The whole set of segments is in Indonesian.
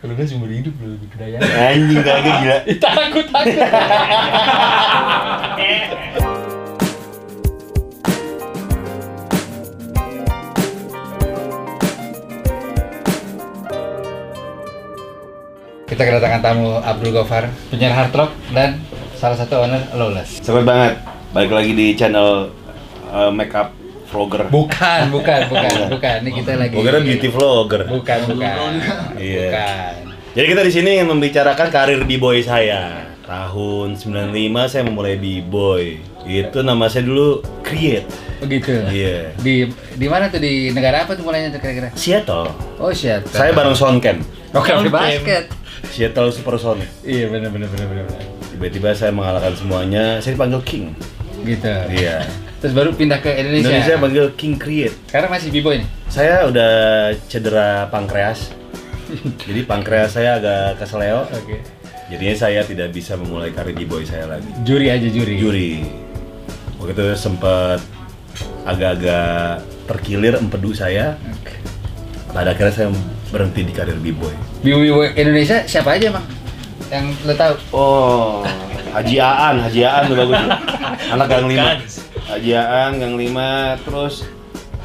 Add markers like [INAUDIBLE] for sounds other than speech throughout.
Kalau udah seumur hidup lu lebih kedaya. Anjing kagak gila. [LAUGHS] takut takut. Kita kedatangan tamu Abdul Gofar, penyiar hard rock dan salah satu owner Lawless. Seru banget. Balik lagi di channel uh, makeup vlogger. [LAUGHS] Bukan, bukan, bukan, bukan. Ini kita lagi. Kira beauty vlogger. Bukan, bukan. Iya. Bukan. Jadi kita di sini ingin membicarakan karir b-boy saya. Tahun 95 saya memulai b-boy. Itu nama saya dulu Create. Begitu. Iya. Di di mana tuh di negara apa tuh mulainya tuh kira-kira? Seattle. Oh shit. Saya bareng Sonken. Oke, basket. Seattle Supersonic. Iya benar benar benar benar. benar. Tiba-tiba saya mengalahkan semuanya. Saya dipanggil King. Gitu. Iya. [LAUGHS] Terus baru pindah ke Indonesia. Indonesia panggil King Create. Sekarang masih b-boy nih. Saya udah cedera pankreas. [LAUGHS] Jadi pankreas saya agak keseleo. Oke. Jadinya saya tidak bisa memulai karir b-boy saya lagi. Juri aja juri. Juri. Waktu itu sempat agak-agak terkilir empedu saya. Oke. Pada akhirnya saya berhenti di karir b-boy. B-boy Indonesia siapa aja, Bang? Yang lo tahu? Oh, Haji Aan, Haji Aan tuh bagus. [LAUGHS] Anak gang lima. Haji Aan, gang lima, terus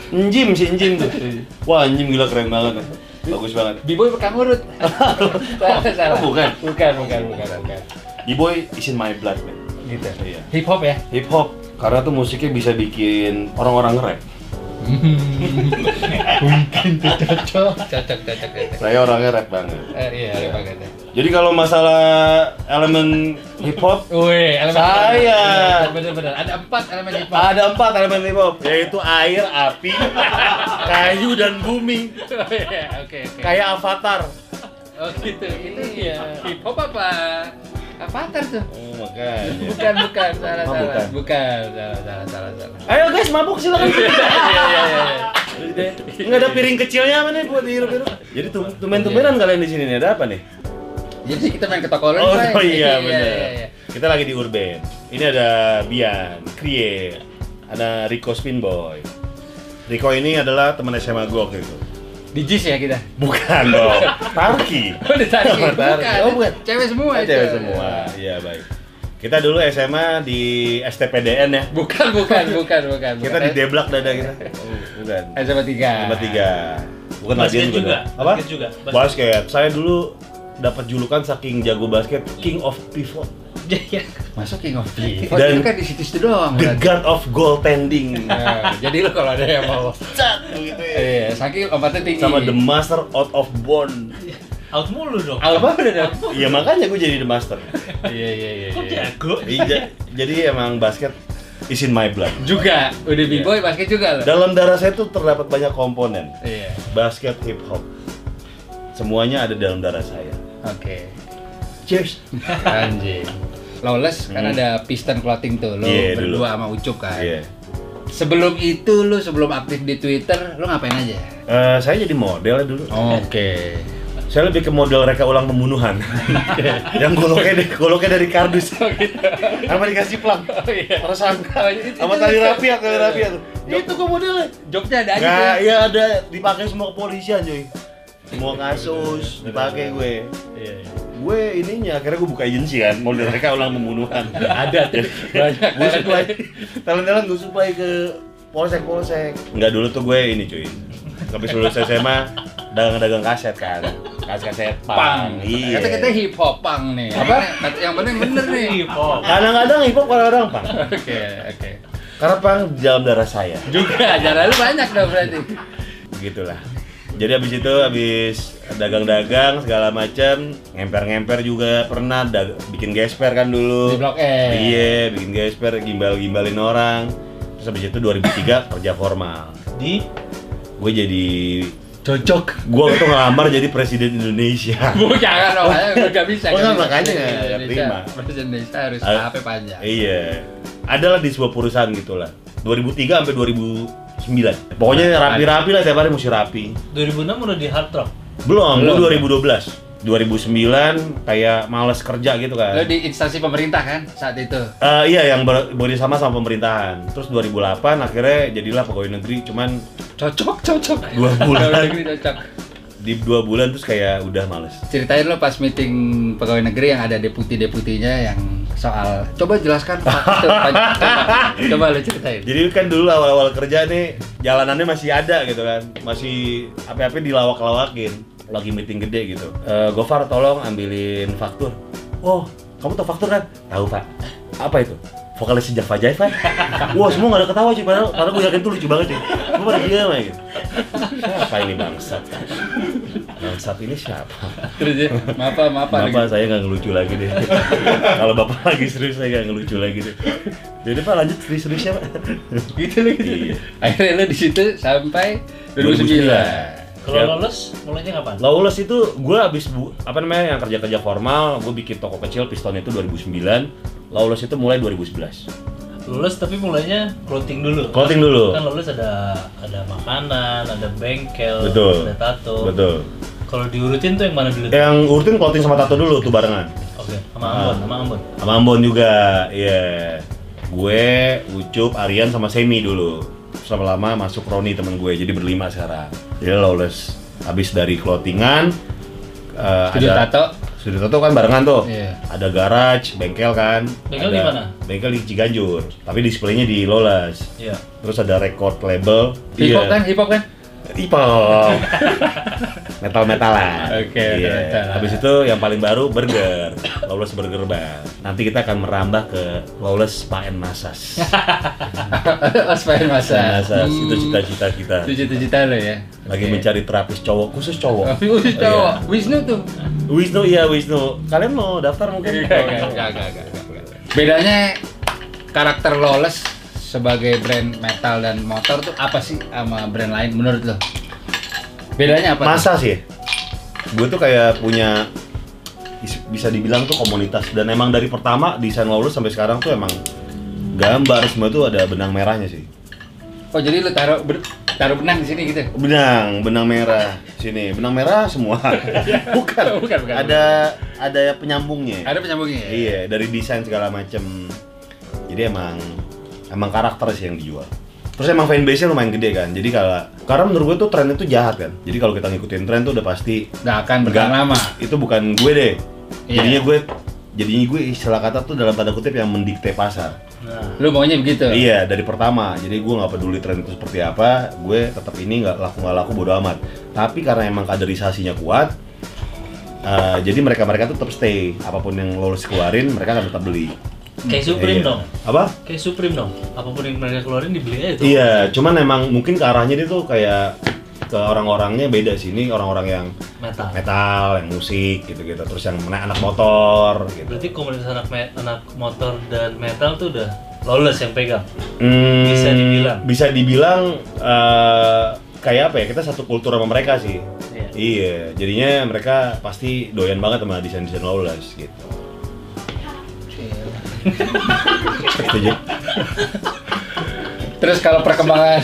Njim si Njim tuh. Wah, Njim gila keren banget. Bagus banget. B-boy pekan urut. [LAUGHS] Oh, bukan. Bukan, bukan, bukan, bukan. B-boy is in my blood, man. Gitu. Iya. Hip hop ya? Hip hop karena tuh musiknya bisa bikin orang-orang nge-rap. [LAUGHS] Mungkin tuh cocok. Cocok, cocok, cocok. Saya orangnya rap banget. Eh, iya, ada banget ya. Jadi kalau masalah elemen hip hop Wih, elemen Saya. Bener-bener, ada empat elemen hip hop. ada empat elemen hip hop yaitu air, api, [LAUGHS] kayu dan bumi. Iya, Oke, oke. Kayak avatar. Oh gitu, itu ya. Hip hop apa? Avatar tuh? Oh, makanya. Bukan, bukan, salah, Oh, salah. bukan. Bukan, salah, salah, salah, salah. Ayo guys, mabuk silakan. Iya, iya, iya, iya. Enggak ada piring kecilnya apa nih buat dihirup-hirup. Jadi tum tumben-tumbenan kalian di sini nih ada apa nih? Jadi kita main ke toko lu Oh, oh [LAUGHS] iya iya, benar. iya. Kita lagi di Urban. Ini ada Bian, Krie, ada Rico Spinboy. Rico ini adalah teman SMA gue waktu itu. Di JIS ya kita? Bukan dong, [LAUGHS] Tarki. Oh, ditarik. Tarki. Bukan. Oh, bukan. Cewek semua Oh, itu. cewek semua. Iya, baik. Kita dulu SMA di STPDN ya. Bukan, bukan, bukan, bukan. Kita di Deblak dada kita. [LAUGHS] Oh, bukan. SMA 3. SMA 3. Bukan Ladian juga. Apa? Basket juga. Basket. Basket. Saya dulu dapat julukan saking jago basket King of Pivot. Iya. Masuk King of Pivot. Dan- itu kan di situ-situ doang. The. God of Goaltending. [LAUGHS] Nah, jadi lu kalau ada yang mau Cat gitu ya. Iya, saking lompatnya tinggi. Sama The Master out of Bond. Out mulu dong. Apa udah dong? Iya makanya gue jadi The Master. Iya, iya, iya. Kok iya. jago? Iya, jadi emang basket is in my blood. Juga, udah b-boy basket juga loh. Dalam darah saya tuh terdapat banyak komponen. Iya. Basket, hip hop. Semuanya ada dalam darah saya. Oke. Cheers. Anjing. Lawless kan Hmm. ada Piston Clothing tuh, lo Iya, dulu. berdua sama Ucup kan. Iya. Sebelum itu lu sebelum aktif di Twitter, lu ngapain aja? Eh, saya jadi model dulu. Oke. Saya lebih ke model reka ulang pembunuhan. [LAUGHS] yang goloknya dari, goloknya dari kardus. Sama dikasih plang. Oh iya. Tersangka. Oh, itu- Sama tali rapiat, tali rapiat. Jok- Itu kok modelnya. Jobnya ada aja Nggak, tuh. ya ada dipakai semua kepolisian cuy. Semua kasus dipakai gue. Iya, iya. Gue ininya akhirnya gue buka agensi kan, model reka ulang pembunuhan. Ada tuh, [LAUGHS] banyak. gue supply, talent-talent gue supply ke polsek-polsek. Enggak dulu tuh gue ini cuy. Habis lulus SMA dagang-dagang kaset kan. Kaset-kaset pang. Pang. Iya. Kata kita hip hop pang nih. Apa? Yang bener bener nih. Hip hop. Kadang-kadang hip hop kadang-kadang pang. Oke, oke. Karena pang di dalam darah saya. Juga jalan lu banyak dong berarti. Begitulah. Jadi habis itu habis dagang-dagang segala macam, ngemper-ngemper juga pernah dag- bikin gesper kan dulu. Di Blok E. Iya, bikin gesper, gimbal-gimbalin orang. Terus habis itu 2003 kerja formal. Di Gue jadi Cocok. gue tuh ngelamar jadi presiden Indonesia. [LAUGHS] Bu jangan dong, ayo nggak bisa. Oh, nggak kan makanya nggak Indonesia, terima. Presiden Indonesia harus. HP panjang. iya. Adalah di sebuah perusahaan gitulah. 2003 sampai 2009. Pokoknya rapi-rapi lah tiap hari mesti rapi. 2006 udah di hard rock. Belum, Belum. gue 2012. 2009 kayak males kerja gitu kan. Lo di instansi pemerintah kan saat itu. Eh, iya yang ber- bekerja sama sama pemerintahan. Terus 2008 akhirnya jadilah pegawai negeri cuman Cocok, cocok. Dua bulan. Pegawai negeri cocok. di dua bulan terus kayak udah males. Ceritain lo pas meeting pegawai negeri yang ada deputi-deputinya yang soal coba jelaskan [LAUGHS] coba, coba lo ceritain. Jadi kan dulu awal-awal kerja nih jalanannya masih ada gitu kan, masih apa-apa dilawak-lawakin. Lagi meeting gede gitu. E, Gofar tolong ambilin faktur. Oh, kamu tahu faktur kan? Tahu pak. Apa itu? Vokalis sejak Fajai Pak. [LAUGHS] Wah semua nggak ada ketawa sih, padahal, padahal gue yakin tuh lucu banget sih. Gue pada diam aja gitu. Siapa ini bangsat? Bangsat ini siapa? [LAUGHS] Terus ya, maaf Pak, maaf Pak. Bapak saya nggak ngelucu lagi deh. [LAUGHS] Kalau bapak lagi serius saya nggak ngelucu lagi deh. Jadi pak lanjut serius-seriusnya pak. [LAUGHS] gitu loh gitu. Iya. Akhirnya lo di situ sampai 2009. Kalau Ya. lolos mulainya kapan? Lawless itu gue abis bu, apa namanya yang kerja kerja formal, gue bikin toko kecil piston itu 2009. Lawless itu mulai 2011. Lulus tapi mulainya clothing dulu. Clothing dulu. Kan lulus ada ada makanan, ada bengkel, Betul. ada tato. Betul. Kalau diurutin tuh yang mana dulu? Yang urutin clothing sama tato dulu tuh barengan. Oke, sama Ah. Ambon, sama Ambon. Sama Ambon juga, iya. Gue, Ucup, Aryan sama Semi dulu. Selama lama masuk Roni temen gue, jadi berlima sekarang. Jadi lawless. Habis dari clothingan, eh, Studio ada tato. Studio tato kan barengan tuh. Iya. Ada garage, bengkel kan. Bengkel Ada- di mana? Bengkel di Ciganjur. Tapi displaynya di Lolas. Iya. Terus ada record label. Hip hop kan, hip hop kan? Hip hop. [LAUGHS] Metal-metalan. Oke, Iya. metal-metalan. Habis itu yang paling baru burger. Lawless Burger Bar. Nanti kita akan merambah ke Lawless Paen Masas. [LAUGHS] oh, supaya masa. Paen Masas Hmm. itu cita-cita kita. Itu cita-cita lo ya. Lagi Oke. mencari terapis cowok, khusus cowok. [LAUGHS] Khusus cowok. Wisnu tuh. Wisnu iya Wisnu. Kalian mau daftar mungkin? Enggak, enggak, enggak, enggak. Bedanya karakter Lawless sebagai brand metal dan motor tuh apa sih sama brand lain menurut lo? Bedanya apa? tuh? Masa sih? Gue tuh kayak punya is- bisa dibilang tuh komunitas dan emang dari pertama desain Lawless sampai sekarang tuh emang gambar semua tuh ada benang merahnya sih. Oh jadi lo taruh ber- taruh benang di sini gitu? Benang, benang merah. Sini, benang merah semua. [LAUGHS] bukan. Bukan, bukan. Ada ada penyambungnya. Ada penyambungnya? ya? Iya, dari desain segala macem. Jadi emang emang karakter sih yang dijual. Terus emang fanbase-nya lumayan gede kan. Jadi kalau karena menurut gue tuh tren itu jahat kan. Jadi kalau kita ngikutin tren tuh udah pasti Nggak akan bertahan lama. Itu bukan gue deh. Iya. Jadinya gue jadinya gue istilah kata tuh dalam tanda kutip yang mendikte pasar. Nah, Lo maunya begitu? Iya dari pertama, jadi gue nggak peduli tren itu seperti apa, gue tetap ini nggak laku nggak laku bodo amat. Tapi karena emang kaderisasinya kuat, eh, jadi mereka mereka tetap stay. Apa pun yang lolos keluarin, mereka akan tetap beli. Kayak Supreme Iya. dong. Apa? Kayak Supreme dong. Apa pun yang mereka keluarin dibeli aja tuh. Iya, cuman emang mungkin ke arahnya dia tuh kayak ke orang-orangnya beda sih. Ini orang-orang yang Metal. metal, yang musik gitu-gitu. Terus yang anak anak motor gitu. Berarti komunitas anak anak motor dan metal tuh udah lawless yang pegang. Hmm, Bisa dibilang. Bisa dibilang eh, kayak apa ya? Kita satu kultur sama mereka sih. Iya. Iya, jadinya mereka pasti doyan banget sama desain-desain lawless gitu. Setuju? Terus kalau perkembangan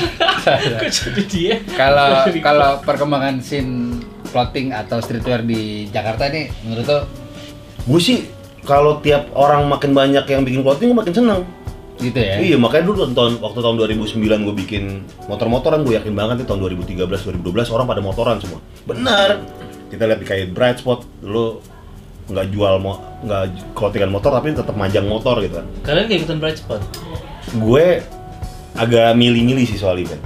Jadi dia. kalau kalau perkembangan scene clothing atau streetwear di Jakarta nih menurut lo Gue sih kalau tiap orang makin banyak yang bikin clothing gue makin seneng. gitu ya? Iya, makanya dulu tahun waktu tahun 2009 gue bikin motor-motoran gue yakin banget nih tahun 2013 2012 orang pada motoran semua. Benar. Kita lihat di kayak Bright Spot dulu nggak jual mo nggak clothingan motor tapi tetap majang motor gitu kan. Kalian kayak ikutan bright spot. Gue agak milih-milih sih soal event.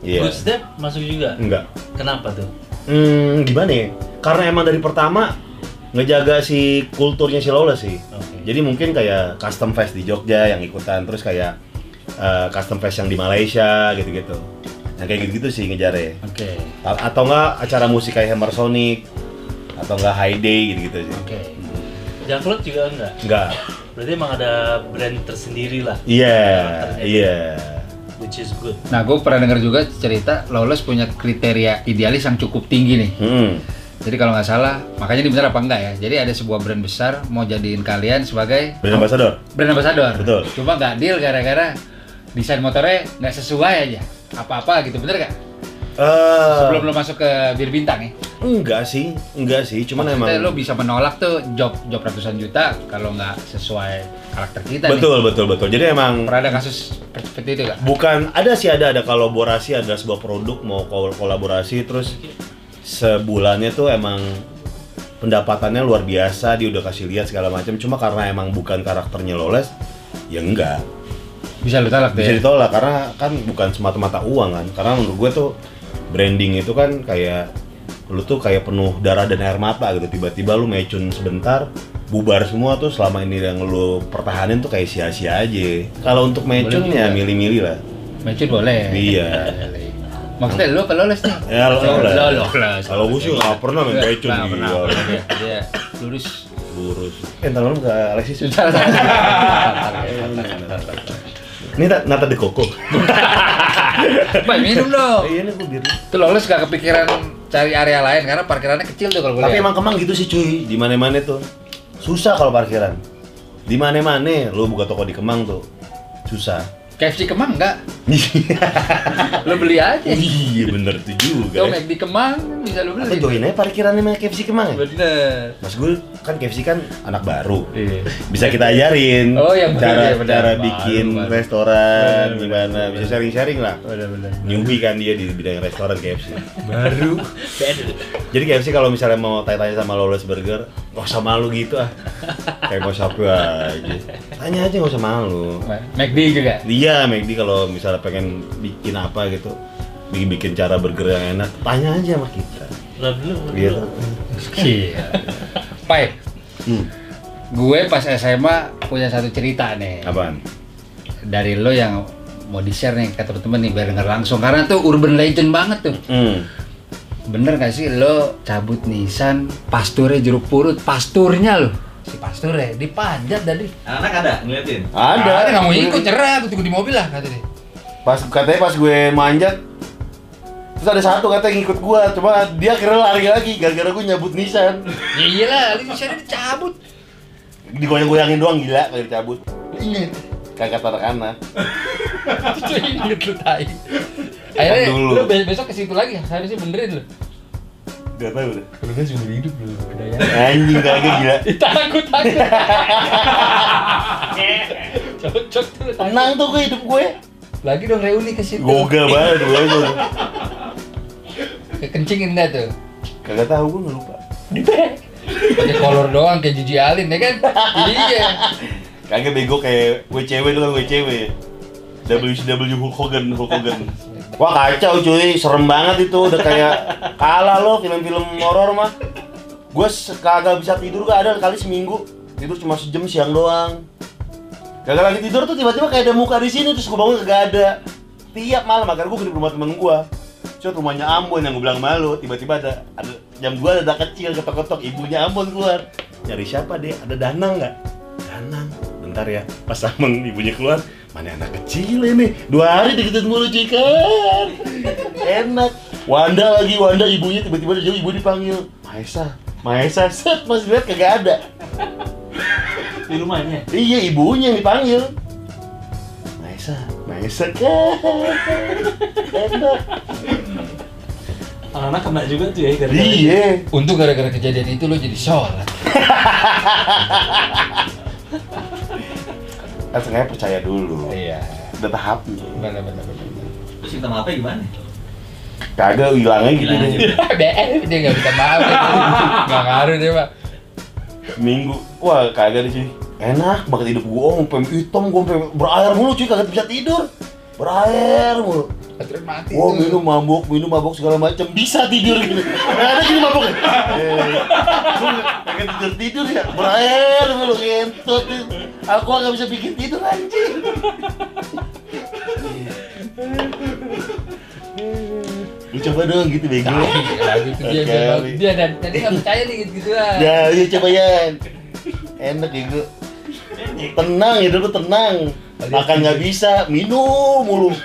Iya. Good step masuk juga. Enggak. Kenapa tuh? Hmm, gimana ya? Karena emang dari pertama ngejaga si kulturnya si Lola sih. Oke. Jadi mungkin kayak custom fest di Jogja yang ikutan, terus kayak eh, custom fest yang di Malaysia gitu-gitu. Yang kayak gitu-gitu sih ngejarnya. Oke. A- Atau enggak acara musik kayak Hammer Sonic atau enggak High Day gitu-gitu sih. Oke. Jacklot juga enggak. Enggak. Berarti emang ada brand tersendiri lah, Iya, Karakternya. iya. which is good. Nah, gue pernah dengar juga cerita Lawless punya kriteria idealis yang cukup tinggi nih. Hmm. Jadi kalau nggak salah, makanya ini benar apa enggak ya? Jadi ada sebuah brand besar mau jadiin kalian sebagai Brand ambassador. brand ambassador. Betul. Cuma nggak deal gara-gara desain motornya nggak sesuai aja. Apa-apa gitu, bener gak? Eh, Sebelum lo masuk ke bir bintang ya? Enggak sih, enggak sih, cuman emang Maksudnya lo bisa menolak tuh job job ratusan juta kalau nggak sesuai karakter kita betul betul betul. Jadi emang nih. Pernah ada kasus seperti itu gak? bukan ada sih ada ada kolaborasi ada sebuah produk mau kol- kolaborasi terus sebulannya tuh emang pendapatannya luar biasa dia udah kasih lihat segala macam cuma karena emang bukan karakternya loles ya enggak Bisa lu talak bisa deh. ditolak karena kan bukan semata-mata uang kan karena menurut gue tuh branding itu kan kayak lu tuh kayak penuh darah dan air mata gitu tiba-tiba lu mecun sebentar bubar semua tuh selama ini yang lu pertahanin tuh kayak sia-sia aja kalau untuk mecun Boleh ya milih-milih lah Mecun boleh. Iya. [LAUGHS] Maksudnya lu apa loles nih? Ya, lo- loles. Kalau gua sih nggak pernah main mecun, pernah. gila. Dia, dia lurus. lurus eh ntar malam ke Alexis Susah. ini ta- nata de koko Pak minum dong. iya nih gue biar Tuh loles gak kepikiran cari area lain karena parkirannya kecil tuh kalau gue tapi lihat. emang kemang gitu sih cuy. Di mana mana tuh. Susah kalau parkiran. Di mana mana lu buka toko di kemang tuh. Susah KFC Kemang enggak? Lu beli aja. iya bener tuh juga ya. McD Kemang bisa lu atau beli. join aja parkirannya sama KFC kemang ya Bener. mas gue kan KFC kan anak baru Iya. bisa kita ajarin Oh, yang bener, cara iya, bener. cara Baru, bikin baru. restoran Bener, gimana bener, bisa bener. sharing-sharing lah Bener bener. newbie kan dia di bidang restoran KFC Baru. [LAUGHS] Jadi KFC kalau misalnya mau tanya-tanya sama Lawless Burger, nggak usah malu gitu ah. [LAUGHS] Kayak mau siapa aja. Tanya aja nggak usah malu. McD juga. Dia McD kalau misalnya pengen bikin apa gitu, bikin bikin cara burger yang enak, tanya aja sama kita. Lah dulu. Iya. Iya. Pai, Hmm. gue pas SMA punya satu cerita nih. Apaan? Dari lo yang mau di-share nih ke temen-temen nih biar denger langsung karena tuh urban legend banget tuh. Hmm. Bener gak sih lo cabut Nissan, pasturnya jeruk purut, pasturnya lo si pasturnya dipanjat tadi. Anak ada ngeliatin. Ada. Ada nggak mau ikut cerah, aku tunggu di mobil lah kata dia. Pas katanya pas gue manjat, terus ada satu katanya ngikut gua, cuma dia akhirnya lari lagi gara-gara gue nyabut Nissan. Ya iyalah, lu bisa dicabut. Digoyang-goyangin doang gila kalau dicabut. Ingat. Kagak kata anak-anak. [LAUGHS] Cuy, inget lu tai. Akhirnya Dulu. lu be- besok ke situ lagi, harusnya benerin lu. Gak tau udah. Kalau nggak seumur hidup lu ya. Anjing kagak gila. [LAUGHS] takut takut. Cocok tuh. takut. Tenang tuh gue hidup gue. Lagi dong reuni ke situ. Goga banget gue itu. Kekencingin dah tuh. Kagak tahu gue nggak lupa. Pakai kolor doang kayak Gigi Alin ya kan? Iya. Kagak bego kayak WCW tuh kan WCW. WCW Hulk Hogan, Hulk Hogan. Wah kacau cuy, serem banget itu. Udah kayak kalah lo film-film horor mah. Gue kagak bisa tidur gak ada kali seminggu. Tidur cuma sejam siang doang. Kagak lagi tidur tuh tiba-tiba kayak ada muka di sini terus gue bangun kagak ada. Tiap malam akhirnya gue ke rumah temen gue. Cuma rumahnya Ambon yang gue bilang malu, tiba-tiba ada, ada jam gue ada kecil ketok-ketok ibunya Ambon keluar. Nyari siapa deh? Ada Danang nggak? Danang. Bentar ya, pas Amang ibunya keluar, mana anak kecil ini? Dua hari digituin mulu cuy kan. Enak. Wanda lagi, Wanda ibunya tiba-tiba dari jauh ibu dipanggil. Maesa, Maesa, set mas lihat kagak ada. Di rumahnya. Iya ibunya yang dipanggil. Maesa, Maesa kan. Enak. Anak-anak kena juga tuh ya gara-gara. Iya. Untung gara-gara kejadian itu lo jadi sholat. [LAUGHS] Kan sengaja percaya dulu. Iya. Udah tahapnya. Benar benar benar. Terus minta maafnya gimana? Kagak hilangnya gitu deh. [LAUGHS] BF dia nggak bisa maaf. Nggak ngaruh dia pak. Minggu, wah kagak di sini. Enak banget hidup gua, sampai hitam gua berair mulu cuy, kagak bisa tidur. Berair mulu. Baterai mati. Wah minum mabuk, minum mabuk segala macam bisa tidur gitu. Nah, ada gini mabuk. Eh, gua kagak tidur tidur ya, berair mulu kentut. Aku nggak bisa bikin tidur anjing. Lu coba dong gitu bego. Lagu itu dia dia, dia dan tadi nggak percaya nih gitu gituan. Ya, ya coba ya. Enak ya gue. Tenang ya dulu tenang. Makan nggak bisa, minum mulu. [LAUGHS]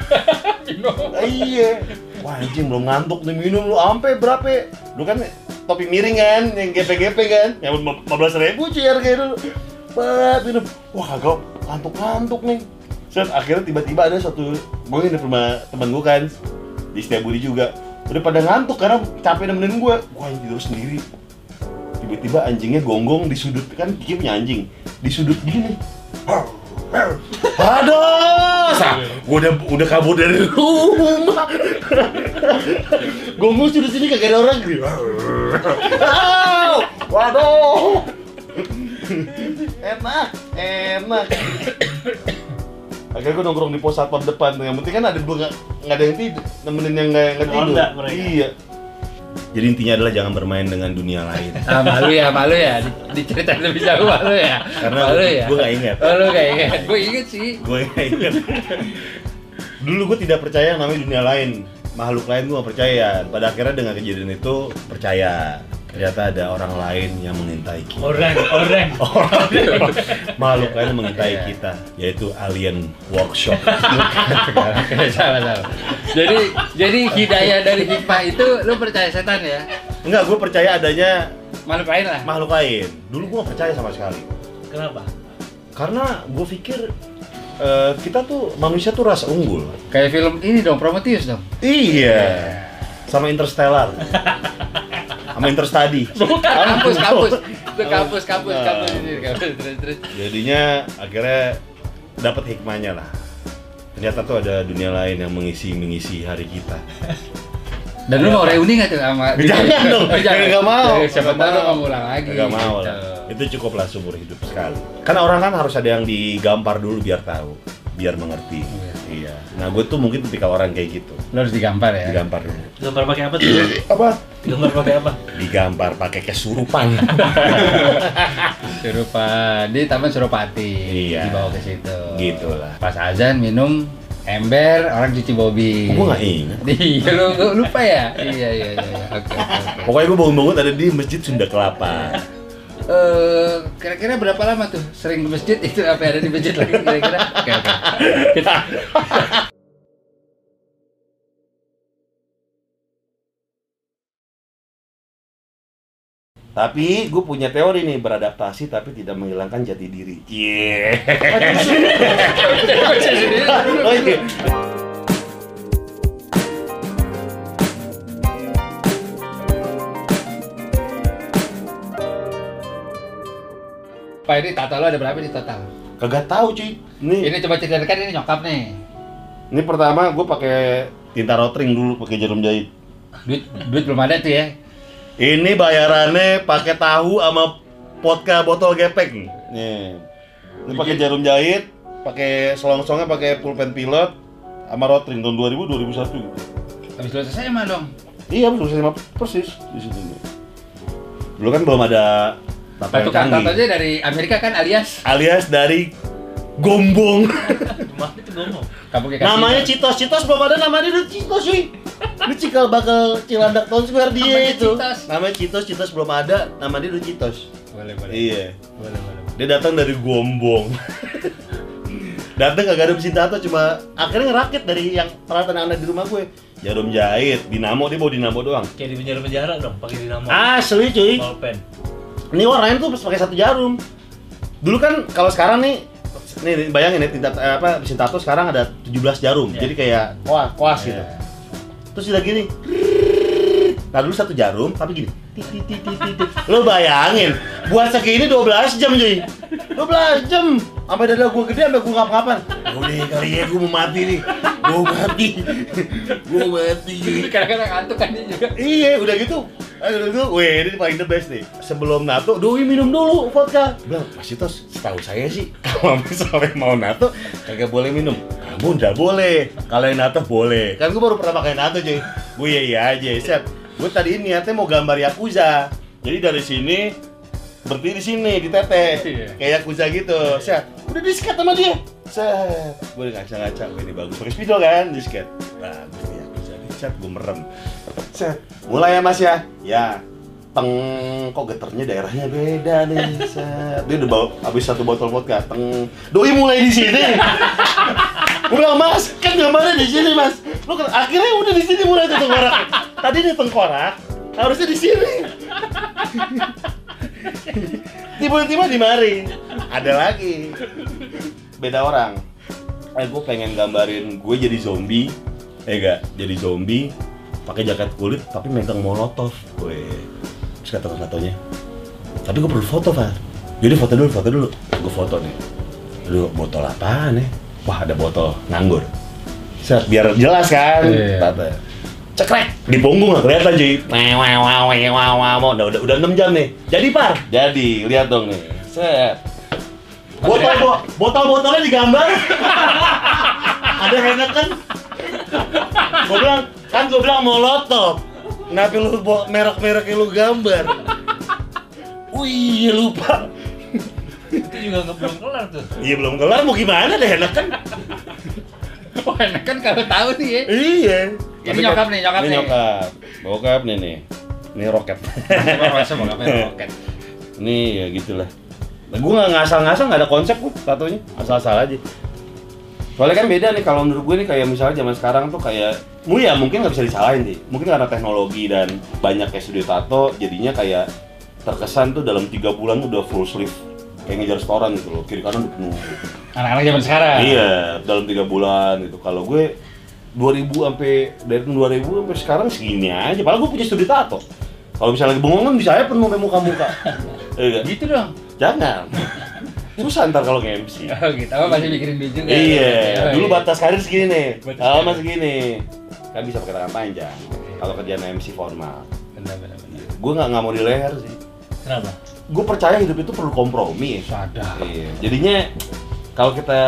Ah, iya. Wah anjing belum ngantuk nih minum lu ampe berapa? Lu kan topi miring kan, yang gepe-gepe kan, yang 15 ribu cuy harganya dulu. Bat minum, wah kagak ngantuk-ngantuk nih. Set akhirnya tiba-tiba ada satu, gue ini rumah temen gue kan, di Setiabudi juga. Udah pada ngantuk karena capek nemenin gue. Anjing tidur sendiri. Tiba-tiba anjingnya gonggong di sudut kan Kiki punya anjing di sudut gini. Aduh, Masa? Gue udah udah kabur dari rumah. Gue ngusir di sini kagak ada orang gitu. Waduh. Enak, enak. Akhirnya gue nongkrong di pos satpam depan. Yang penting kan ada dua nggak ada yang tidur, nemenin yang nggak tidur. Iya. Jadi intinya adalah jangan bermain dengan dunia lain. [LAUGHS] Ah, malu ya, malu ya. Di- Diceritain lebih jauh malu ya. Karena malu gua- ya. gua nggak ingat. Oh, lu nggak ingat. Gue inget sih. gue nggak ingat. Dulu gue tidak percaya namanya dunia lain. Makhluk lain gue gak percaya. Pada akhirnya dengan kejadian itu percaya. Ternyata ada orang lain yang mengintai kita. Orang, orang. [LAUGHS] Orang makhluk lain mengintai Iya. kita, yaitu alien workshop. [LAUGHS] Jadi jadi hidayah dari hikmah itu lu percaya setan ya? Enggak, gue percaya adanya Makhluk lain lah. makhluk lain. Dulu gue gak percaya sama sekali. Kenapa? Karena gue pikir eh, kita tuh manusia tuh ras unggul. Kayak film ini dong, Prometheus dong. Iya. Sama Interstellar. [LAUGHS] sama Interstudy. [LAUGHS] Kampus, kampus. Itu kampus, kampus, Nah. kampus ini, kampus terus terus. Jadinya akhirnya dapat hikmahnya lah. Ternyata tuh ada dunia lain yang mengisi mengisi hari kita. Dan lu mau reuni nggak tuh sama? Jangan dong, jangan. nggak mau. Siapa Nggak tahu lu mau. mau ulang lagi. Gak mau gitu. lah. Itu cukuplah seumur hidup sekali. Karena orang kan harus ada yang digampar dulu biar tahu, biar mengerti. Iya. Iya. Nah gue tuh mungkin tipikal orang kayak gitu. Lu harus digampar ya. Digampar dulu. Gambar pakai apa tuh? Apa? Gambar pakai apa? Digampar pakai kesurupan. [LAUGHS] Surupan di Taman Suropati. Iya. Dibawa ke situ. Gitulah. Pas azan minum ember, orang cuci bobi. Gue gak ingat. [LAUGHS] Iya, lu, lu lupa ya? iya, iya, iya. iya. Oke, oke, oke. Pokoknya gue bangun-bangun ada di Masjid Sunda Kelapa. Eh, kira-kira berapa lama tuh sering ke masjid [LAUGHS] itu apa yang ada di masjid lagi kira-kira? Oke, oke. Kita Tapi gue punya teori nih beradaptasi tapi tidak menghilangkan jati diri. Iya. Oh [LAUGHS] iya. Pak ini tato lo ada berapa nih total? Kagak tahu cuy. Nih, Ini coba ceritakan ini nyokap nih. ini pertama gue pakai tinta rotring dulu pakai jarum jahit. Duit duit belum ada tuh ya. Ini bayarannya pakai tahu sama vodka botol gepeng. Nih. Ini pakai jarum jahit, pakai selong-selongnya pakai pulpen pilot sama rotring tahun 2000 2001 gitu. Habis lulus SMA dong. Iya, betul sama persis di situ. Dulu kan belum ada tato canggih. tatonya dari Amerika kan alias alias dari Gombong. Namanya Citos, Citos belum ada namanya udah Citos cuy. Lu cikal bakal Cilandak Town Square dia Namanya itu. Citos. Namanya Citos, Citos belum ada, nama dia udah Citos. Boleh, boleh. Iya. Boleh, boleh. Dia datang dari Gombong. [LAUGHS] datang kagak ada mesin tato cuma akhirnya ngerakit dari yang peralatan yang ada di rumah gue. Jarum jahit, dinamo dia bawa dinamo doang. Kayak di penjara-penjara dong, pakai dinamo. Asli cuy. Ballpen. Ini warnanya tuh pakai satu jarum. Dulu kan kalau sekarang nih nih bayangin ya tinta eh, apa mesin tato sekarang ada 17 jarum. Iya. Jadi kayak koas, koas gitu. Iya. Terus udah gini. Nah dulu satu jarum tapi gini. Lo bayangin, buat segini 12 jam cuy 12 jam Sampai dada gue gede sampai gue ngap-ngapan Udah kali ya gue mau mati nih Gue mati Gue mati Kadang-kadang ngantuk kan dia juga. Iya, udah gitu. Eh, udah gitu, weh, ini paling the best nih. Sebelum nato, doi minum dulu vodka. Bilang, Mas Citos, setahu saya sih, [LAUGHS] kalau sampai mau nato, kagak boleh minum. Kamu nggak boleh. Kalau yang nato boleh. Kan gue baru pernah pakai nato, cuy. Gue iya iya aja, set. Gue tadi niatnya mau gambar Yakuza. Jadi dari sini, berdiri di sini, di teteh. Iya. Kayak Yakuza gitu, set. Udah disket sama dia. Set. Gue udah ngaca-ngaca, ini bagus. Pakai spidol kan, disket. Bagus nih Yakuza. Set, gue merem. Set. Mulai ya mas ya? Ya. Teng, kok geternya daerahnya beda nih. Set. Dia udah bawa habis satu botol vodka. Teng. Doi mulai di sini. [LAUGHS] Bilang, mas, kan gambarnya di sini mas. Lu kan akhirnya udah di sini mulai tuh tengkorak. Tadi di tengkorak, harusnya di sini. [LAUGHS] Tiba-tiba di mari. Ada lagi. Beda orang. Eh, gue pengen gambarin gue jadi zombie. Eh enggak, jadi zombie pakai jaket kulit tapi megang molotov. Gue terus kata fotonya. Tapi gue perlu foto, Pak. Jadi foto dulu, foto dulu. Gue foto nih. Aduh, botol apaan nih? wah ada botol nganggur. Set, biar jelas kan. Tata. Cekrek di punggung nggak kelihatan cuy. Wow wow wow wow wow wow. Udah udah udah 6 jam nih. Jadi par. Jadi lihat dong nih. Set. Botol bo- botol-botolnya digambar. [LAUGHS] ada Heineken. Gue bilang kan gue bilang molotov. Kenapa lu bo- merek-mereknya lu gambar? Wih, lupa. Itu juga nggak belum kelar tuh. Iya belum kelar mau gimana deh Heineken? Wah, enak kan kalau tahu nih ya. Iya. Ini nyokap nih, nyokap ini nih. nyokap. Bokap nih nih. Ini roket. Masa roket? [LAUGHS] Ini ya gitulah. Nah, gue nggak ngasal-ngasal nggak ada konsep gue tatonya asal-asal aja. Soalnya kan beda nih kalau menurut gue nih kayak misalnya zaman sekarang tuh kayak mu ya mungkin nggak bisa disalahin sih. Mungkin karena teknologi dan banyak kayak studio tato jadinya kayak terkesan tuh dalam tiga bulan udah full sleeve kayak ngejar restoran gitu loh kiri kanan udah penuh. Anak-anak zaman sekarang. Iya, dalam tiga bulan gitu. Kalau gue 2000 sampai dari tahun 2000 sampai sekarang segini aja. Padahal gue punya studi tato. Kalau misalnya lagi bengong kan bisa aja penuh muka-muka. [LAUGHS] Iya. Gitu dong. Jangan. Susah ntar kalau nge-MC. [LAUGHS] Oh gitu, apa masih mikirin duit juga? Iya, Oh, dulu batas karir segini nih. Batas Kalau karir. mas segini. Kan bisa pakai tangan panjang. Kalau kerjaan MC formal. Benar, benar, benar. Gue nggak nggak mau di leher sih. Kenapa? Gue percaya hidup itu perlu kompromi. Sadar. Iya. Jadinya kalau kita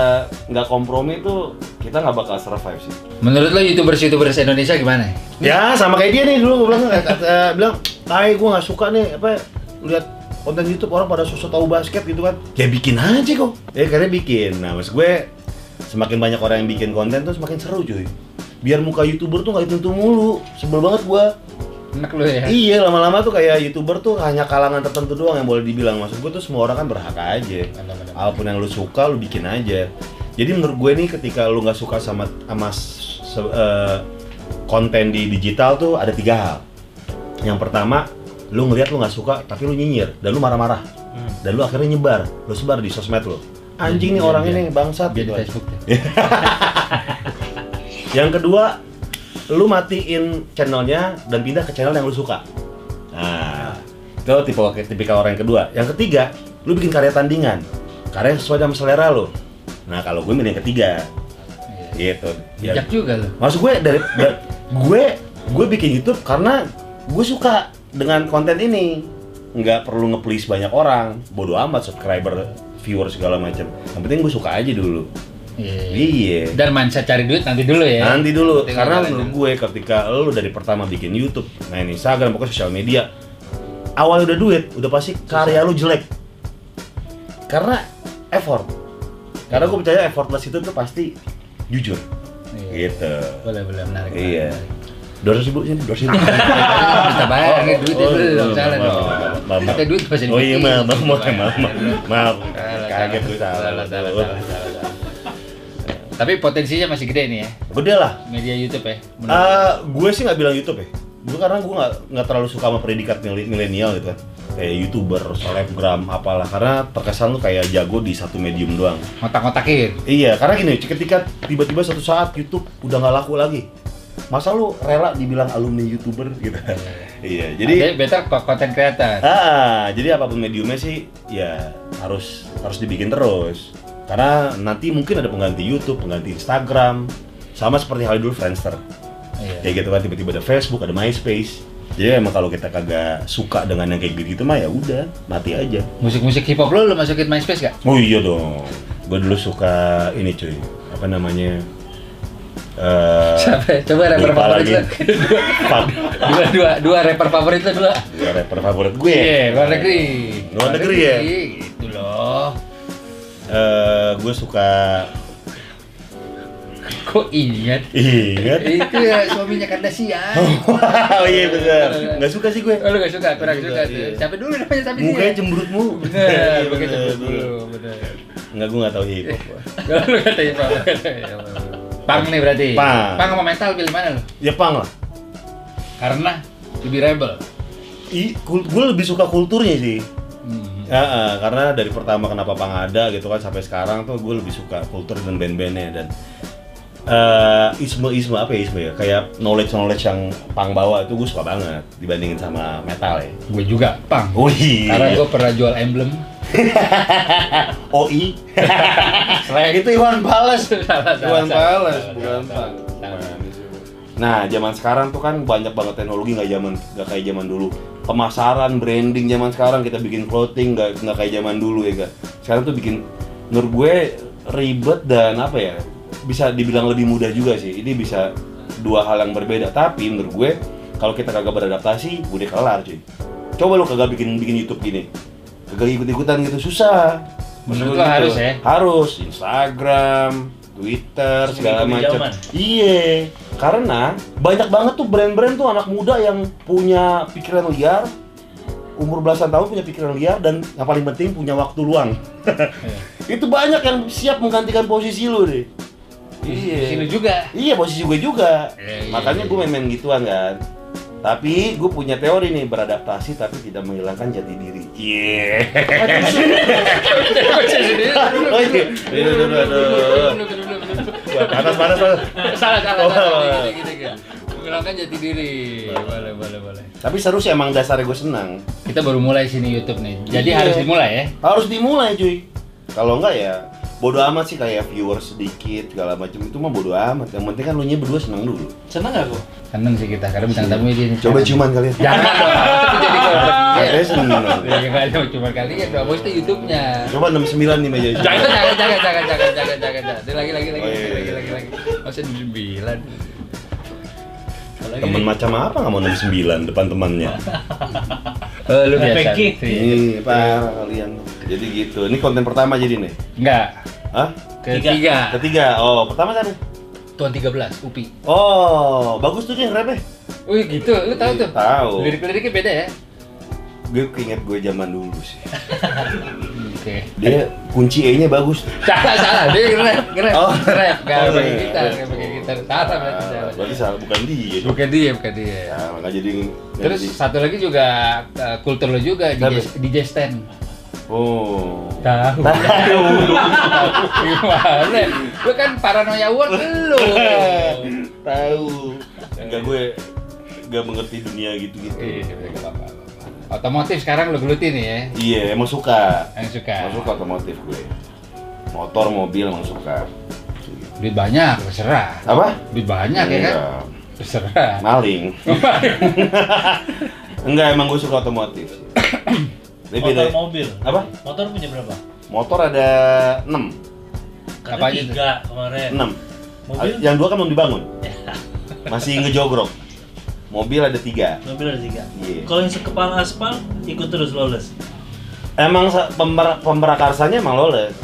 nggak kompromi itu kita nggak bakal survive sih. Menurut lo youtubers-youtubers Indonesia gimana? Ya sama kayak dia nih dulu gue bilang eh, bilang, "Tai gue nggak suka nih apa lihat konten YouTube orang pada sosok tahu basket gitu kan." Ya bikin aja kok. Ya karena bikin. Nah, mas gue semakin banyak orang yang bikin konten tuh semakin seru cuy. Biar muka YouTuber tuh nggak itu mulu. Sebel banget gua. Enak lo ya? Iya, lama-lama tuh kayak YouTuber tuh hanya kalangan tertentu doang yang boleh dibilang. Maksud gue tuh semua orang kan berhak aja. Apa pun yang lu suka, lu bikin aja. Jadi menurut gue nih ketika lu nggak suka sama sama se- eh, konten di digital tuh ada tiga hal. Yang pertama, lu ngeliat lu nggak suka tapi lu nyinyir dan lu marah-marah Hmm. dan lu akhirnya nyebar, lu sebar di sosmed lu. Anjing nih orang ini bangsat gitu. Facebook deh. [LAUGHS] Yang kedua, lu matiin channelnya dan pindah ke channel yang lu suka. Nah, itu tipe tipikal orang yang kedua. Yang ketiga, lu bikin karya tandingan. Karya sesuai sama selera lu. Nah, kalau gue milih yang ketiga. Iya. Gitu. Ya, Bijak juga lo. maksud gue dari da- gue gue bikin YouTube karena gue suka dengan konten ini. Nggak perlu nge-please banyak orang. Bodoh amat subscriber, viewer segala macam. Yang penting gue suka aja dulu. Iya. Iya. Dan mindset cari duit nanti dulu ya. Nanti dulu, Penting karena menurut gue ketika lu dari pertama bikin YouTube, main Instagram, pokoknya sosial media, awal udah duit, udah pasti karya lu jelek. Karena effort. Karena gue percaya effortless itu tuh pasti jujur. Iya. Gitu. Boleh, boleh menarik. Iya. Dua ratus ribu sini, dua ratus ribu. [LAUGHS] Kita bayar Oh, kan duitnya oh, dulu oh, dong, salah maaf, dong. maaf, duit pasti Oh iya, maaf, maaf, maaf, maaf. Salah, Kaget gue salah, salah. salah, salah, salah, salah. Tapi potensinya masih gede nih ya, Udah lah, media YouTube ya. Eh, gue sih nggak bilang YouTube ya. Gue karena gue nggak nggak terlalu suka sama predikat mil- milenial gitu kan. Kayak youtuber, selebgram, apalah. Karena terkesan lu kayak jago di satu medium doang. Ngotak-ngotakin. Iya, karena gini, ketika tiba-tiba suatu saat YouTube udah nggak laku lagi, masa lu rela dibilang alumni youtuber gitu? iya, [LAUGHS] jadi Jadi better kok konten kreator. ah, jadi apa pun mediumnya sih, ya harus harus dibikin terus. Karena nanti mungkin ada pengganti YouTube, pengganti Instagram, sama seperti hal dulu Friendster. Iya. kayak gitu kan tiba-tiba ada Facebook ada MySpace jadi emang kalau kita kagak suka dengan yang kayak gitu mah ya udah mati aja Musik-musik hip hop lo lo masukin MySpace gak? oh iya dong gue dulu suka ini cuy apa namanya Eh, Siapa? Coba rapper favorit lagi. lo. Dua, dua, dua rapper favorit lo dua. Dua rapper favorit gue Iya, luar negeri. Luar negeri ya? Gitu loh. Eh, gue suka Kok ingat? ingat Itu ya suaminya Kardashian. [LAUGHS] oh iya bener nggak suka sih gue Oh, lu gak suka, kurang Nggak suka suka, tuh. iya. Siapa dulu namanya tapi mukanya cemberut mu Bener, Iya, bener. nggak gue nggak tahu hip hop Kalau [LAUGHS] lu kata hip hop. [LAUGHS] Pang nih berarti. Pang. Pang sama metal pilih mana lu? ya pang lah Karena lebih rebel. I, kul- gue lebih suka kulturnya sih Hmm. Ya, eh, karena dari pertama kenapa Pang ada gitu kan sampai sekarang tuh gue lebih suka kultur dan band-bandnya dan eh isme-isme apa ya isme ya kayak knowledge-knowledge yang Pang bawa itu gue suka banget dibandingin sama metal ya. Gue juga pang. Wih. Karena gue pernah jual emblem. [LAUGHS] OI. Selain [LAUGHS] itu Iwan salah, Iwan salah, bukan salah. Nah, zaman sekarang tuh kan banyak banget teknologi nggak zaman nggak kayak zaman dulu. Pemasaran, branding zaman sekarang kita bikin clothing nggak nggak kayak zaman dulu ya kan. Sekarang tuh bikin menurut gue ribet dan apa ya bisa dibilang lebih mudah juga sih. Ini bisa dua hal yang berbeda. Tapi menurut gue kalau kita kagak beradaptasi udah kelar cuy. Coba lu kagak bikin bikin YouTube gini, kagak ikut ikutan gitu susah. Menurut Maksud gue harus gitu. ya? Harus Instagram, Twitter, segala macam. Iya, karena banyak banget tuh brand-brand tuh anak muda yang punya pikiran liar, umur belasan tahun punya pikiran liar dan yang paling penting punya waktu luang. [LAUGHS] Itu banyak yang siap menggantikan posisi lu deh. Di sini juga. Iya, posisi gue juga. Iya, iya, Makanya iya. gue main-main gituan kan. Tapi gue punya teori nih beradaptasi tapi tidak menghilangkan jati diri. Iya. Oh iya. Panas, panas, panas. Salah, salah, Oh. salah. Mengenalkan jati diri. Boleh, boleh, boleh. Tapi seru sih emang dasarnya gue senang. Kita baru mulai sini YouTube nih. Jadi Iya. harus dimulai ya. Harus dimulai cuy. Kalau enggak ya bodo amat sih kayak viewers sedikit segala macam. Itu mah bodo amat. Yang penting kan lu nya berdua seneng dulu. Seneng gak kok seneng sih kita karena bintang tamu ini coba cuman kali ya. Jangan dong. Jadi [LAUGHS] kalau seneng dong. [LAUGHS] Iya, ya nggak ada kalian kali ya dua itu YouTube nya coba enam sembilan nih meja. Jangan jangan jangan jangan jangan jangan jangan lagi lagi lagi oh, iya, lagi iya, lagi lagi lagi. Masih sembilan. Nih, macam apa nggak mau 69 depan temannya? Oh, [LAUGHS] lu biasa. Peki. Ini parah kalian. Jadi gitu. Ini konten pertama jadi nih. Enggak. Hah? Ketiga. Ketiga. Oh, pertama tadi. Tuan 13, Upi. Oh, bagus tuh dia rapnya. Wih gitu, lu tahu tuh? Tahu. Lirik-liriknya beda ya? Gue keinget gue zaman dulu sih. [LAUGHS] Oke. Dia kunci E-nya bagus. [LAUGHS] Salah, salah. Dia nge-rap, nge-rap. Oh. Nge-rap, nggak Oh, pakai iya. gitar, nggak pakai gitar. Salah berarti Ah, salah. berarti salah bukan dia. dong. Bukan dia, bukan dia. Ya, nggak jadi. Terus jadi- satu lagi juga uh, kultur lo juga Siapa? DJ, DJ stand. Oh. Tahu. [LAUGHS] Gimana? Lu kan paranoia award lu. Tahu. Enggak gue nggak mengerti dunia gitu-gitu. Iya, nggak apa-apa. Otomotif sekarang lo gelutin ya, Iya, emang suka. yang suka. Emang suka otomotif gue. Motor, mobil emang suka. Duit banyak, terserah. Apa? Duit banyak ya kan? Enggak. Terserah. Maling. [LAUGHS] Enggak, emang gue suka otomotif. Beda. motor mobil. Apa? Motor punya berapa? Motor ada 6. Karena Apa aja tuh? tiga kemarin. 6. Mobil? Yang dua kan belum dibangun. [LAUGHS] Masih ngejogrok. Mobil ada tiga. Mobil ada tiga. Iya. Kalau yang sekepala aspal ikut terus lawless. Emang pember pemberakarsanya emang loles.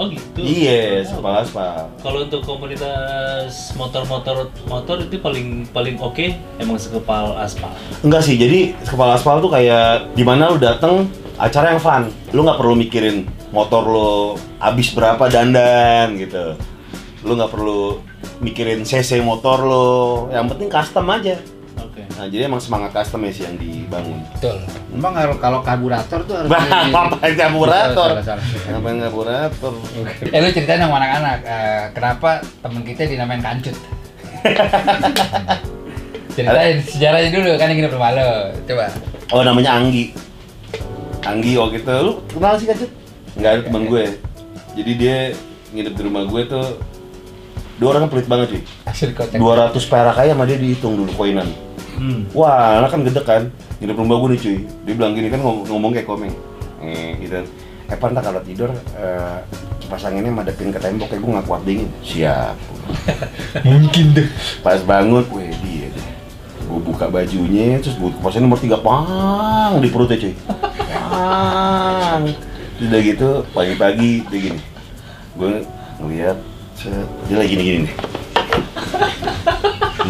Oh gitu. Iya, Oh. kepala aspal. Kalau untuk komunitas motor-motor motor itu paling paling oke emang sekepal aspal. Enggak sih, jadi kepala aspal tuh kayak di mana lu dateng acara yang fun. Lu nggak perlu mikirin motor lu habis berapa dandan gitu. Lu nggak perlu mikirin cc motor lu. Yang penting custom aja. Oke. Nah, jadi emang semangat customnya sih yang dibangun. Betul. Memang kalau kalau karburator tuh harus [LAUGHS] Apa karburator? Ngapain karburator? Eh lu ceritain sama anak-anak eh, kenapa temen kita dinamain kancut? [LAUGHS] ceritain sejarahnya dulu kan yang nginep rumah lo. Coba. Oh, namanya Anggi. Anggi waktu itu lu kenal sih Kacut? Enggak ada teman gue. Jadi dia nginep di rumah gue tuh dua orang pelit banget cuy. Asli kocak. 200 perak aja sama dia dihitung dulu koinan. Hmm. Wah, anak kan gede kan. Nginep rumah gue nih cuy. Dia bilang gini kan ngomong, ngomong kayak komeng. Eh, gitu. Eh, Pan, ntar kalau tidur eh, kipas anginnya madepin ke tembok kayak gue nggak kuat dingin. Siap. [LAUGHS] Mungkin deh. Pas bangun, weh dia deh. Gue buka bajunya, terus gue kipasin nomor tiga pang di perutnya cuy. Pang. Terus udah gitu, pagi-pagi dia gini. Gue ngeliat, dia lagi gini-gini nih.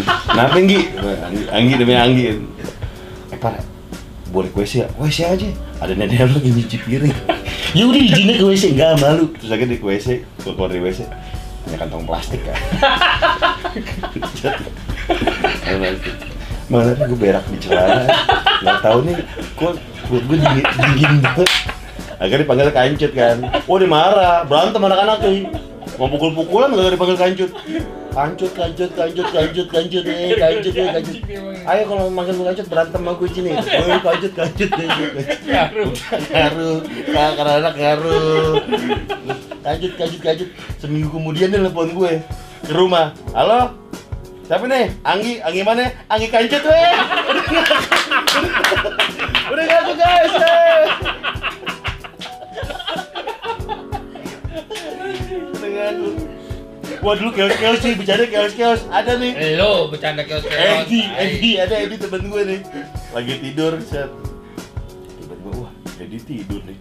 Kenapa Anggi? Anggi, Anggi demi Anggi. Eh Pak, boleh ke WC ya? WC aja. Ada nenek lu lagi nyuci piring. ya udah izinnya ke WC, enggak malu. Terus akhirnya di ke WC, gue keluar dari WC. Hanya kantong plastik kan. [LAUGHS] Mana gue berak di celana. Gak tau nih, kok perut gue dingin, dingin banget. Akhirnya dipanggil kancut kan. Oh dia marah, berantem anak-anak cuy. Mau pukul-pukulan gak dipanggil kancut. Kancut, kancut, kancut, kancut, kancut, eh, kancut, eh, kancut. Ayo kalau makan lu kancut berantem sama gue sini. [LAUGHS] Oh, kancut, kancut, kancut, kancut. Ngaruh. Kak, karena anak ngaruh. Kancut, kancut, kancut. Seminggu kemudian dia telepon gue ke rumah. Halo, siapa nih? Anggi, Anggi mana? Anggi kancut, weh. [LAUGHS] Udah ngaku guys. Udah ngaku. Wah dulu keos-keos sih, bercanda keos-keos. Ada nih. Lo bercanda kios-kios. Edi, Edi, ada Edi temen gue nih. Lagi tidur, set. Tiba-tiba, wah Edi tidur nih.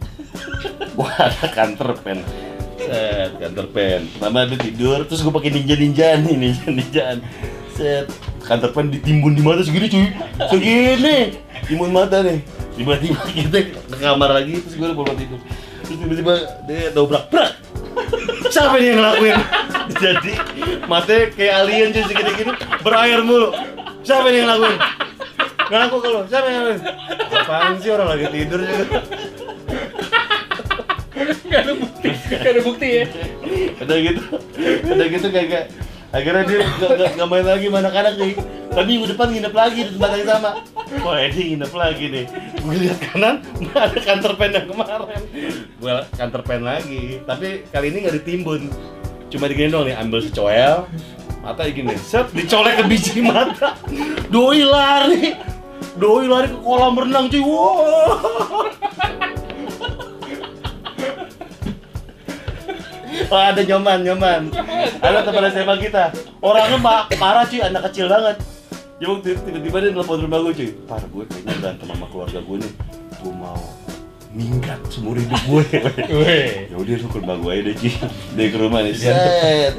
[LAUGHS] Wah ada kantor pen. Set, kantor pen. Pertama dia tidur, terus gue pakai ninja-ninjaan nih, ninja-ninjaan. Set, kantor pen ditimbun di mata segini cuy. Segini, timbun mata nih. Tiba-tiba kita ke kamar lagi, terus gue baru tidur. Terus tiba-tiba dia dobrak, brak Siapa nih yang ngelakuin? Jadi matanya kayak alien cuy segini gini berair mulu. Siapa nih yang ngelakuin? Ngaku kalau siapa yang ngelakuin? Apaan sih orang lagi tidur juga? Gak ada bukti, gak ada bukti ya. Udah gitu, udah gitu kagak. Akhirnya dia gak, gak, gak main lagi sama anak-anak nih. Tapi minggu depan nginep lagi di tempat yang sama. Wah Edi nginep lagi nih. Gue lihat kanan, ada kantor pen yang kemarin. Gue kantor pen lagi. Tapi kali ini nggak ditimbun. Cuma digini doang nih, ambil secoel. Mata gini, set dicolek ke biji mata. Doi lari. Doi lari ke kolam renang cuy. Wow. Wah ada nyoman, nyoman. Ada teman SMA kita. Orangnya parah cuy, anak kecil banget. Ya waktu itu tiba-tiba dia nelfon rumah gue cuy. Par, gue kayaknya berantem sama keluarga gue nih. Gue mau minggat seumur hidup gue. Weh. ya udah lu ke rumah gue aja deh cuy. Dia ke rumah nih. Set.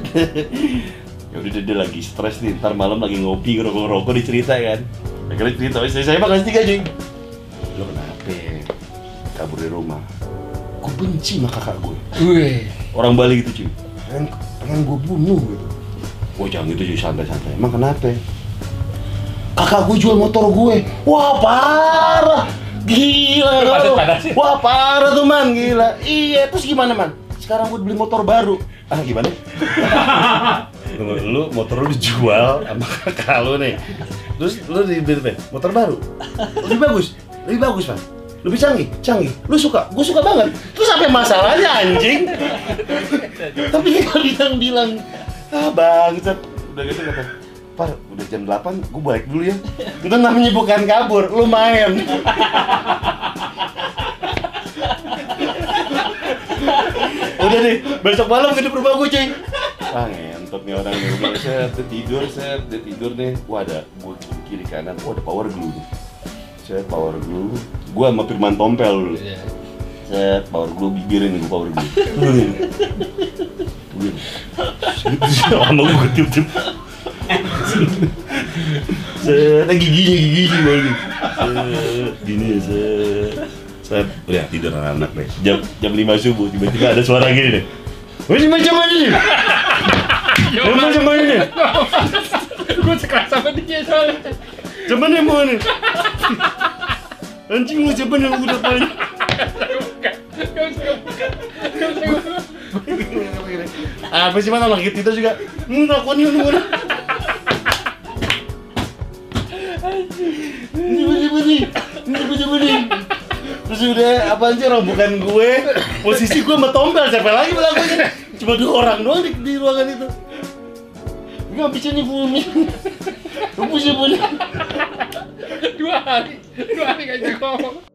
ya udah dia, dia lagi stres nih. Ntar malam lagi ngopi, ngerokok-ngerokok dicerita kan. Akhirnya cerita, saya, saya mah kelas tiga cuy. Lo kenapa? Kabur dari rumah. Gue benci sama kakak gue Weh. orang Bali gitu cuy pengen pengen gue bunuh gitu gue jangan gitu cuy santai-santai emang kenapa kakak gue jual motor gue. Wah parah. Gila. Panas-panasin. wah parah tuh man. Gila. Iya terus gimana man? Sekarang gue beli motor baru. Ah gimana? Tunggu, lu motor lu dijual sama kakak lu nih. Terus lu dibeli apa? motor baru? Lebih bagus. Lebih bagus man. Lebih canggih? Canggih. Lu suka? Gue suka banget. Terus apa masalahnya anjing? Tapi kalau bilang bilang ah bangsat. Udah gitu kata par udah jam 8 gue balik dulu ya. Itu namanya bukan kabur lu main. Udah deh besok malam ke rumah gue cuy. Ah ngentot nih orang nih udah set dia tidur set dia tidur nih wah ada gue kiri kanan. Wah ada power glue nih. Set power glue. Gue sama Firman Tompel dulu. Iya. set power glue bibir ini gue power glue. Sama gue tiup tiup set eh, giginya giginya set gini ya set set udah tidur anak-anak deh jam jam lima subuh tiba-tiba ada suara gini deh Wih, macam mana nih? Wih, macam mana nih? Gue sekelas sama dia soalnya. Cuman yang mau nih? Anjing lu siapa yang udah buka. Apa sih mana lagi itu juga? Hmm, aku nih lu ini ini ini ini ini Terus udah apaan sih bukan gue? Posisi gue sama tombel siapa lagi melakukannya Cuma dua orang doang di, di ruangan itu. Gak bisa nih bumi Gak bisa bumi Dua hari. Dua hari gak ngomong.